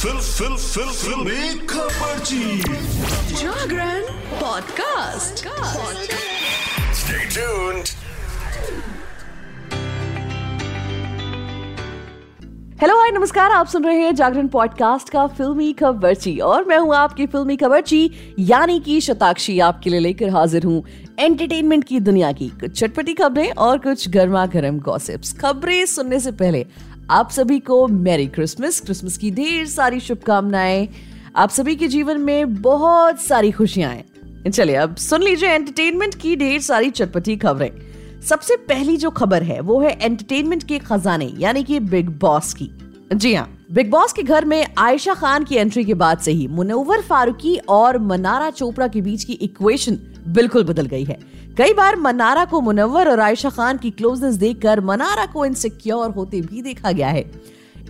Fill fill fill feel. खबर Jagran podcast. Stay tuned. Hello hi नमस्कार आप सुन रहे हैं जागरण पॉडकास्ट का फिल्मी खबरची और मैं हूँ आपकी फिल्मी खबरची यानी कि शताक्षी आपके लिए लेकर हाजिर हूँ एंटरटेनमेंट की दुनिया की कुछ चटपटी खबरें और कुछ गर्मा गर्म गॉसिप्स खबरें सुनने से पहले आप सभी को मैरी क्रिसमस क्रिसमस की ढेर सारी शुभकामनाएँ। आप सभी के जीवन में बहुत सारी खुशियाँ चलिए, अब सुन लीजिए एंटरटेनमेंट की ढेर सारी चटपटी खबरें। सबसे पहली जो खबर है, वो है एंटरटेनमेंट के खजाने, यानी कि बिग बॉस की। जी हाँ बिग बॉस के घर में आयशा खान की एंट्री के बाद से ही मुनव्वर फारूकी और मनारा चोपड़ा के बीच की इक्वेशन बिल्कुल बदल गई है। कई बार मनारा को मुनव्वर और आयशा खान की क्लोजनेस देखकर मनारा को इनसिक्योर होते भी देखा गया है।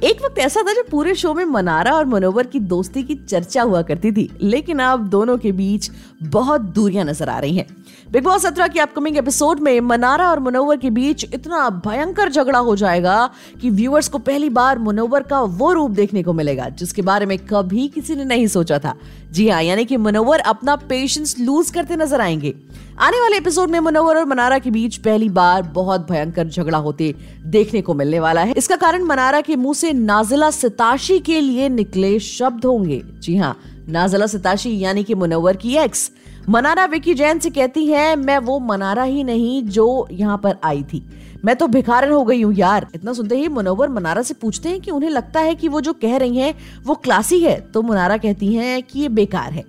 एक वक्त ऐसा था जब पूरे शो में मनारा और मनोवर की दोस्ती की चर्चा हुआ करती थी, लेकिन अब दोनों के बीच बहुत दूरियाँ नज़र आ रही हैं। बिग बॉस सत्रह की अपकमिंग एपिसोड में मनारा और मनोवर के बीच इतना भयंकर झगड़ा हो जाएगा कि व्यूअर्स को पहली बार मनोवर का वो रूप देखने को मिलेगा, जिसके बारे में कभी किसी ने नहीं सोचा था। जी हाँ यानी कि मनोवर अपना पेशेंस लूज करते नज़र आएँगे। आने वाले एपिसोड में मनोवर और मनारा के बीच पहली बार बहुत भयंकर झगड़ा होते देखने को मिलने वाला है। इसका कारण मनारा के मुँह से नाजिला सिताशी के लिए निकले शब्द होंगे। जी हाँ नाजिला सिताशी यानी कि मुनव्वर की एक्स मनारा विकी जैन से कहती है, मैं वो मनारा ही नहीं जो यहाँ पर आई थी। मैं तो भिखारन हो गई हूँ, यार। इतना सुनते ही मुनव्वर मनारा से पूछते हैं कि उन्हें लगता है कि वो जो कह रही हैं, वो क्लासी है। तो मुनारा कहती हैं कि ये बेकार है।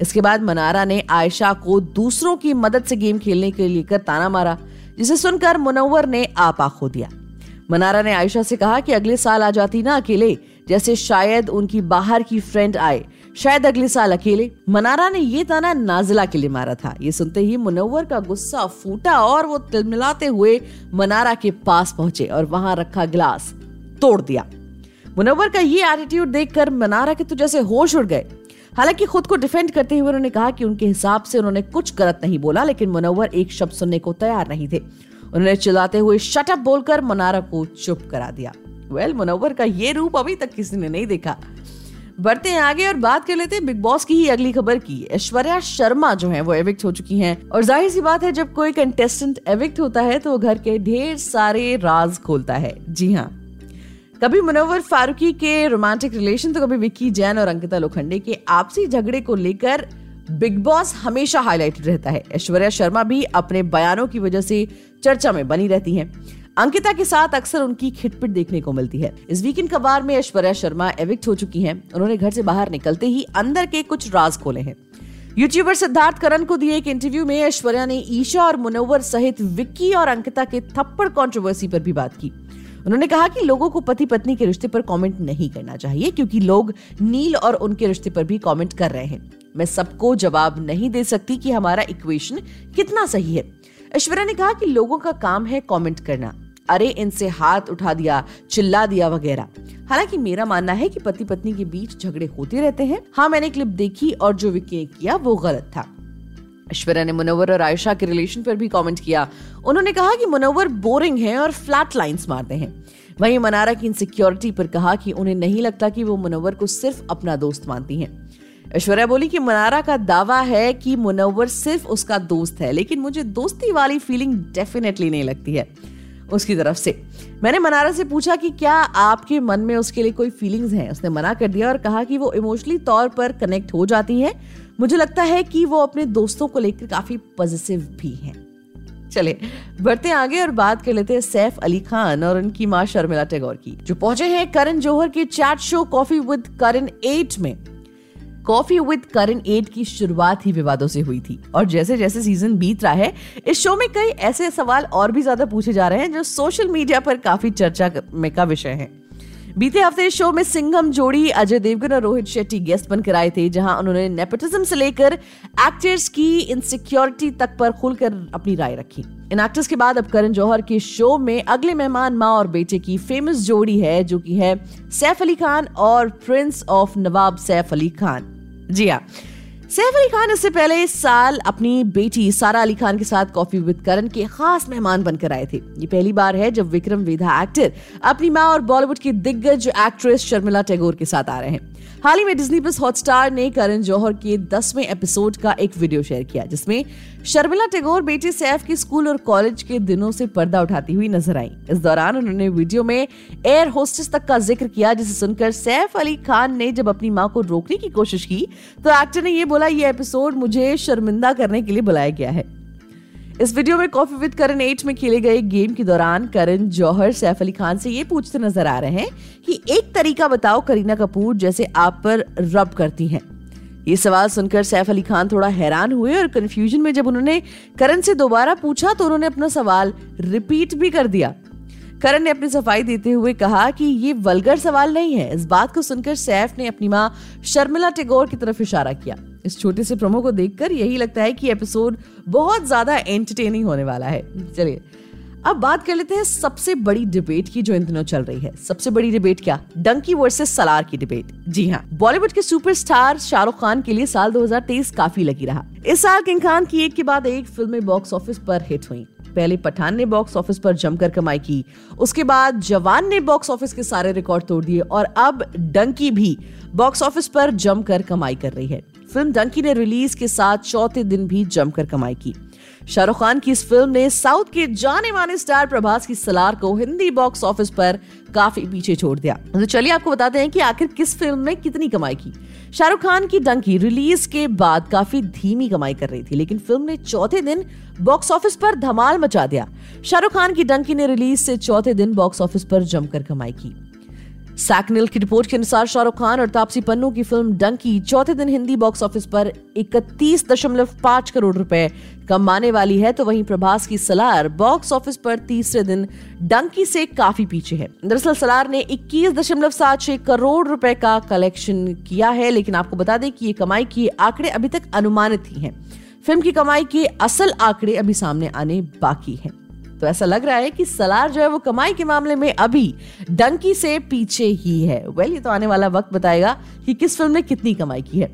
इसके बाद मनारा ने आयशा को दूसरों की मदद से गेम खेलने के लिए कर ताना मारा, जिसे सुनकर मुनव्वर ने आपा खो दिया। मनारा ने आयशा से कहा कि अगले साल आ जाती ना अकेले, जैसे शायद उनकी बाहर की फ्रेंड आए। शायद अगले साल अकेले। मनारा ने ये ताना नाजिला के लिए मारा था। ये सुनते ही मुनव्वर का गुस्सा फूटा और वो तिलमिलाते हुए मनारा के पास पहुँचे और वहाँ रखा गिलास तोड़ दिया। मुनव्वर का ये एटीट्यूड देखकर मनारा के तो जैसे होश उड़ गए। हालाँकि खुद को डिफेंड करते हुए उन्होंने कहा कि उनके हिसाब से उन्होंने कुछ गलत नहीं बोला लेकिन मुनव्वर एक शब्द सुनने को तैयार नहीं थे। उन्होंने चिल्लाते हुए शटअप बोलकर मनारा को चुप करा दिया। वेल well, मुनव्वर का ये रूप अभी तक किसी ने नहीं देखा। बढ़ते हैं आगे और बात कर लेते हैं बिग बॉस की ही अगली खबर की। ऐश्वर्या शर्मा जो है, वो एविक्ट हो चुकी हैं। और ज़ाहिर सी बात है, जब कोई कंटेस्टेंट एविक्ट होता है तो वो घर के ढेर सारे राज खोलता है। जी हाँ। कभी मुनव्वर फारूकी के रोमांटिक रिलेशन तो कभी विक्की जैन और अंकिता लोखंडे के आपसी झगड़े को लेकर बिग बॉस हमेशा हाईलाइटेड रहता है। ऐश्वर्या शर्मा भी अपने बयानों की वजह से चर्चा में बनी रहती हैं। अंकिता के साथ अक्सर उनकी खिटपिट देखने को मिलती है। इस वीकेंड कबार में ऐश्वर्या शर्मा एविक्ट हो चुकी हैं। उन्होंने घर से बाहर निकलते ही अंदर के कुछ राज खोले हैं। यूट्यूबर सिद्धार्थ करण को दिए एक इंटरव्यू में ऐश्वर्या ने ईशा और मुनव्वर सहित विक्की और अंकिता के थप्पड़ कंट्रोवर्सी पर भी बात की। उन्होंने कहा कि लोगों को पति पत्नी के रिश्ते पर कमेंट नहीं करना चाहिए, क्योंकि लोग नील और उनके रिश्ते पर भी कमेंट कर रहे हैं। मैं सबको जवाब नहीं दे सकती कि हमारा इक्वेशन कितना सही है। ऐश्वर्या ने कहा कि लोगों का काम है कमेंट करना। अरे इनसे हाथ उठा दिया, चिल्ला दिया वगैरह। हालाँकि मेरा मानना है कि पति पत्नी के बीच झगड़े होते रहते हैं। हाँ मैंने क्लिप देखी और जो विकी किया, वो गलत था। ऐश्वर्या ने मुनव्वर और आयशा के रिलेशन पर भी कमेंट किया। उन्होंने कहा कि मुनव्वर बोरिंग है और फ्लैट लाइंस मारते हैं। वहीं मनारा की इनसिक्योरिटी पर कहा कि उन्हें नहीं लगता कि वो मुनव्वर को सिर्फ़ अपना दोस्त मानती हैं। ऐश्वर्या बोली कि मनारा का दावा है कि मुनव्वर सिर्फ़ उसका दोस्त है, लेकिन मुझे दोस्ती वाली फीलिंग डेफिनेटली नहीं लगती है। उसकी तरफ़ से। मैंने मनारा से पूछा कि क्या आपके मन में उसके लिए कोई फीलिंग्स हैं? उसने मना कर दिया और कहा कि वो इमोशनली तौर पर कनेक्ट हो जाती हैं। मुझे लगता है कि वो अपने दोस्तों को लेकर काफ़ी पॉजिटिव भी हैं। चले, बढ़ते आगे और बात कर लेते हैं सैफ अली खान और उनकी माँ शर्मिला टैगोर की, जो पहुँचे हैं करण जौहर के chat show coffee with Karan eight में। कॉफ़ी विद करण एट की शुरुआत ही विवादों से हुई थी। और जैसे जैसे सीज़न बीत रहा है, इस शो में कई ऐसे सवाल और भी ज़्यादा पूछे जा रहे हैं जो सोशल मीडिया पर काफ़ी चर्चा में का विषय है। बीते हफ़्ते शो में सिंघम जोड़ी, अजय देवगन और रोहित शेट्टी गेस्ट बनकर आए थे, जहाँ उन्होंने नेपोटिज्म से लेकर एक्टर्स की इनसिक्योरिटी तक पर खुलकर अपनी राय रखी। इन एक्टर्स के बाद अब करण जौहर के शो में अगले मेहमान माँ और बेटे की फ़ेमस जोड़ी है, जो कि है सैफ अली खान और प्रिंस ऑफ़ नवाब सैफ अली खान। जी हाँ। सैफ अली खान इससे पहले इस साल अपनी बेटी सारा अली खान के साथ कॉफ़ी विद करण के खास मेहमान बनकर आए थे। ये पहली बार है जब विक्रम वेधा एक्टर अपनी माँ और बॉलीवुड की दिग्गज एक्ट्रेस शर्मिला टैगोर के साथ आ रहे हैं। हाल ही में डिज्नी प्लस हॉटस्टार ने करण जौहर के दसवें एपिसोड का एक वीडियो शेयर किया, जिसमें शर्मिला टैगोर बेटे सैफ के स्कूल और कॉलेज के दिनों से पर्दा उठाती हुई नज़र आई। इस दौरान उन्होंने वीडियो में एयर होस्टेस तक का ज़िक्र किया, जिसे सुनकर सैफ अली खान ने जब अपनी माँ को रोकने की कोशिश की तो एक्टर ने यह बोला, ये एपिसोड मुझे शर्मिंदा करने के लिए बुलाया गया है. इस वीडियो में कॉफ़ी विद करण एट में खेले गए गेम के दौरान करण जौहर सैफ अली खान से ये पूछते नज़र आ रहे हैं कि एक तरीका बताओ करीना कपूर जैसे आप पर रब करती हैं। ये सवाल सुनकर सैफ अली खान थोड़ा हैरान हुए और कंफ्यूजन में जब उन्होंने करण से दोबारा पूछा तो उन्होंने अपना सवाल रिपीट भी कर दिया। करण ने अपनी सफ़ाई देते हुए कहा कि ये वलगर सवाल नहीं है। इस बात को सुनकर सैफ ने अपनी माँ शर्मिला टेगोर की तरफ़ इशारा किया। इस छोटे से प्रोमो को देखकर यही लगता है कि एपिसोड बहुत ज़्यादा एंटरटेनिंग होने वाला है। चलिए, अब बात कर लेते हैं सबसे बड़ी डिबेट की जो इन दिनों चल रही है। सबसे बड़ी डिबेट क्या? डंकी वर्सेस सलार की डिबेट जी हाँ बॉलीवुड के सुपरस्टार शाहरुख खान के लिए साल 2023 काफ़ी लगी रहा। इस साल किंग खान की एक के बाद एक फ़िल्में बॉक्स ऑफ़िस पर हिट हुई। पहले पठान ने बॉक्स ऑफ़िस पर जमकर कमाई की, उसके बाद जवान ने बॉक्स ऑफ़िस के सारे रिकॉर्ड तोड़ दिए और अब डंकी भी बॉक्स ऑफ़िस पर जमकर कमाई कर रही है। फ़िल्म डंकी ने रिलीज़ के साथ चौथे दिन भी जमकर कमाई की। शाहरुख खान की इस फ़िल्म ने साउथ के जाने माने स्टार प्रभास की सलार को हिंदी बॉक्स ऑफ़िस पर काफ़ी पीछे छोड़ दिया। तो चलिए आपको बताते हैं कि आखिर किस फ़िल्म में कितनी कमाई की। शाहरुख खान की डंकी रिलीज़ के बाद काफ़ी धीमी कमाई कर रही थी, लेकिन फ़िल्म ने चौथे दिन बॉक्स ऑफ़िस पर धमाल मचा दिया। शाहरुख खान की डंकी ने रिलीज़ से चौथे दिन बॉक्स ऑफ़िस पर जमकर कमाई की। सैकनिल की रिपोर्ट के अनुसार शाहरुख खान और तापसी पन्नू की फ़िल्म डंकी चौथे दिन हिंदी बॉक्स ऑफ़िस पर इकतीस दशमलव पाँच करोड़ रुपए कमाने वाली है तो वहीं प्रभास की सलार बॉक्स ऑफ़िस पर तीसरे दिन डंकी से काफ़ी पीछे है। दरअसल सलार ने इक्कीस दशमलव सात छह करोड़ रुपए का कलेक्शन किया है, लेकिन आपको बता दें कि ये कमाई के आंकड़े अभी तक अनुमानित ही हैं। फ़िल्म की कमाई के असल आंकड़े अभी सामने आने बाकी हैं। तो ऐसा लग रहा है कि सलार जो है वो कमाई के मामले में अभी डंकी से पीछे ही है। वेल ये तो आने वाला वक्त बताएगा कि किस फ़िल्म ने कितनी कमाई की है।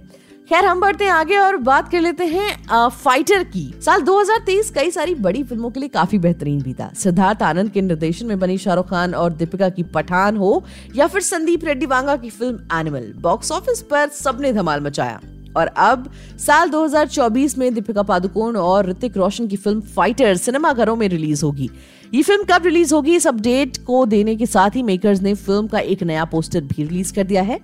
खैर हम बढ़ते हैं आगे और बात कर लेते हैं आ, फाइटर की। साल 2023 कई सारी बड़ी फ़िल्मों के लिए काफ़ी बेहतरीन भी था। सिद्धार्थ आनंद के निर्देशन में बनी शाहरुख खान और दीपिका की पठान हो या फिर संदीप रेड्डी वांगा की फ़िल्म एनिमल बॉक्स ऑफ़िस पर सबने धमाल मचाया। और अब साल 2024 में दीपिका पादुकोण और ऋतिक रोशन की फ़िल्म फाइटर सिनेमाघरों में रिलीज़ होगी। ये फ़िल्म कब रिलीज़ होगी इस अपडेट को देने के साथ ही मेकर्स ने फ़िल्म का एक नया पोस्टर भी रिलीज़ कर दिया है।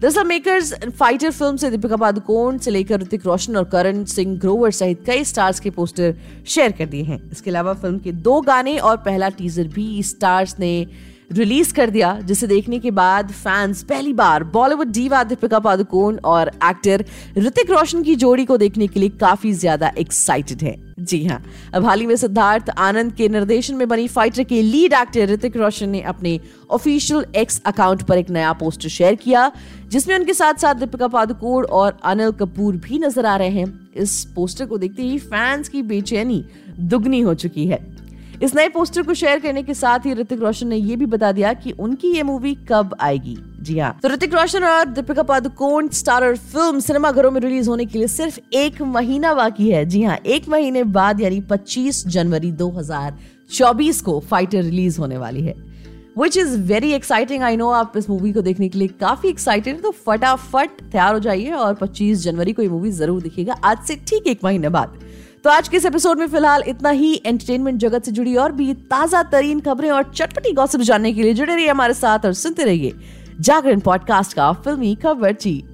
दरअसल मेकर्स फाइटर फ़िल्म से दीपिका पादुकोण से लेकर ऋतिक रोशन और करण सिंह ग्रोवर सहित कई स्टार्स के पोस्टर शेयर कर दिए हैं। इसके अलावा फ़िल्म के दो गाने और पहला टीजर भी स्टार्स ने रिलीज़ कर दिया, जिसे देखने के बाद फैंस पहली बार बॉलीवुड डीवा दीपिका पादुकोण और एक्टर ऋतिक रोशन की जोड़ी को देखने के लिए काफ़ी ज़्यादा एक्साइटेड है। जी हाँ अब हाल ही में सिद्धार्थ आनंद के निर्देशन में बनी फाइटर के लीड एक्टर ऋतिक रोशन ने अपने ऑफिशियल एक्स अकाउंट पर एक नया पोस्टर शेयर किया, जिसमें उनके साथ साथ दीपिका पादुकोण और अनिल कपूर भी नज़र आ रहे हैं। इस पोस्टर को देखते ही फैंस की बेचैनी दुगनी हो चुकी है। इस नए पोस्टर को शेयर करने के साथ ही ऋतिक रोशन ने यह भी बता दिया कि उनकी ये मूवी कब आएगी। जी हाँ। तो ऋतिक रोशन और Deepika Padukone starrer film cinema घरों में रिलीज़ होने के लिए सिर्फ़ एक महीना बाकी है। जी हाँ एक महीने बाद यानी 25 जनवरी 2024 को फाइटर रिलीज़ होने वाली है। Which is very exciting I know आप इस मूवी को देखने के लिए काफ़ी एक्साइटेड है तो फटाफट तैयार हो जाइए और 25 जनवरी को ये मूवी ज़रूर दिखेगा। आज से ठीक एक महीने बाद। तो आज के इस एपिसोड में फ़िलहाल इतना ही। एंटरटेनमेंट जगत से जुड़ी और भी ताज़ा तरीन खबरें और चटपटी गॉसिप जानने के लिए जुड़े रहिए हमारे साथ और सुनते रहिए जागरण पॉडकास्ट का फिल्मी खबर ची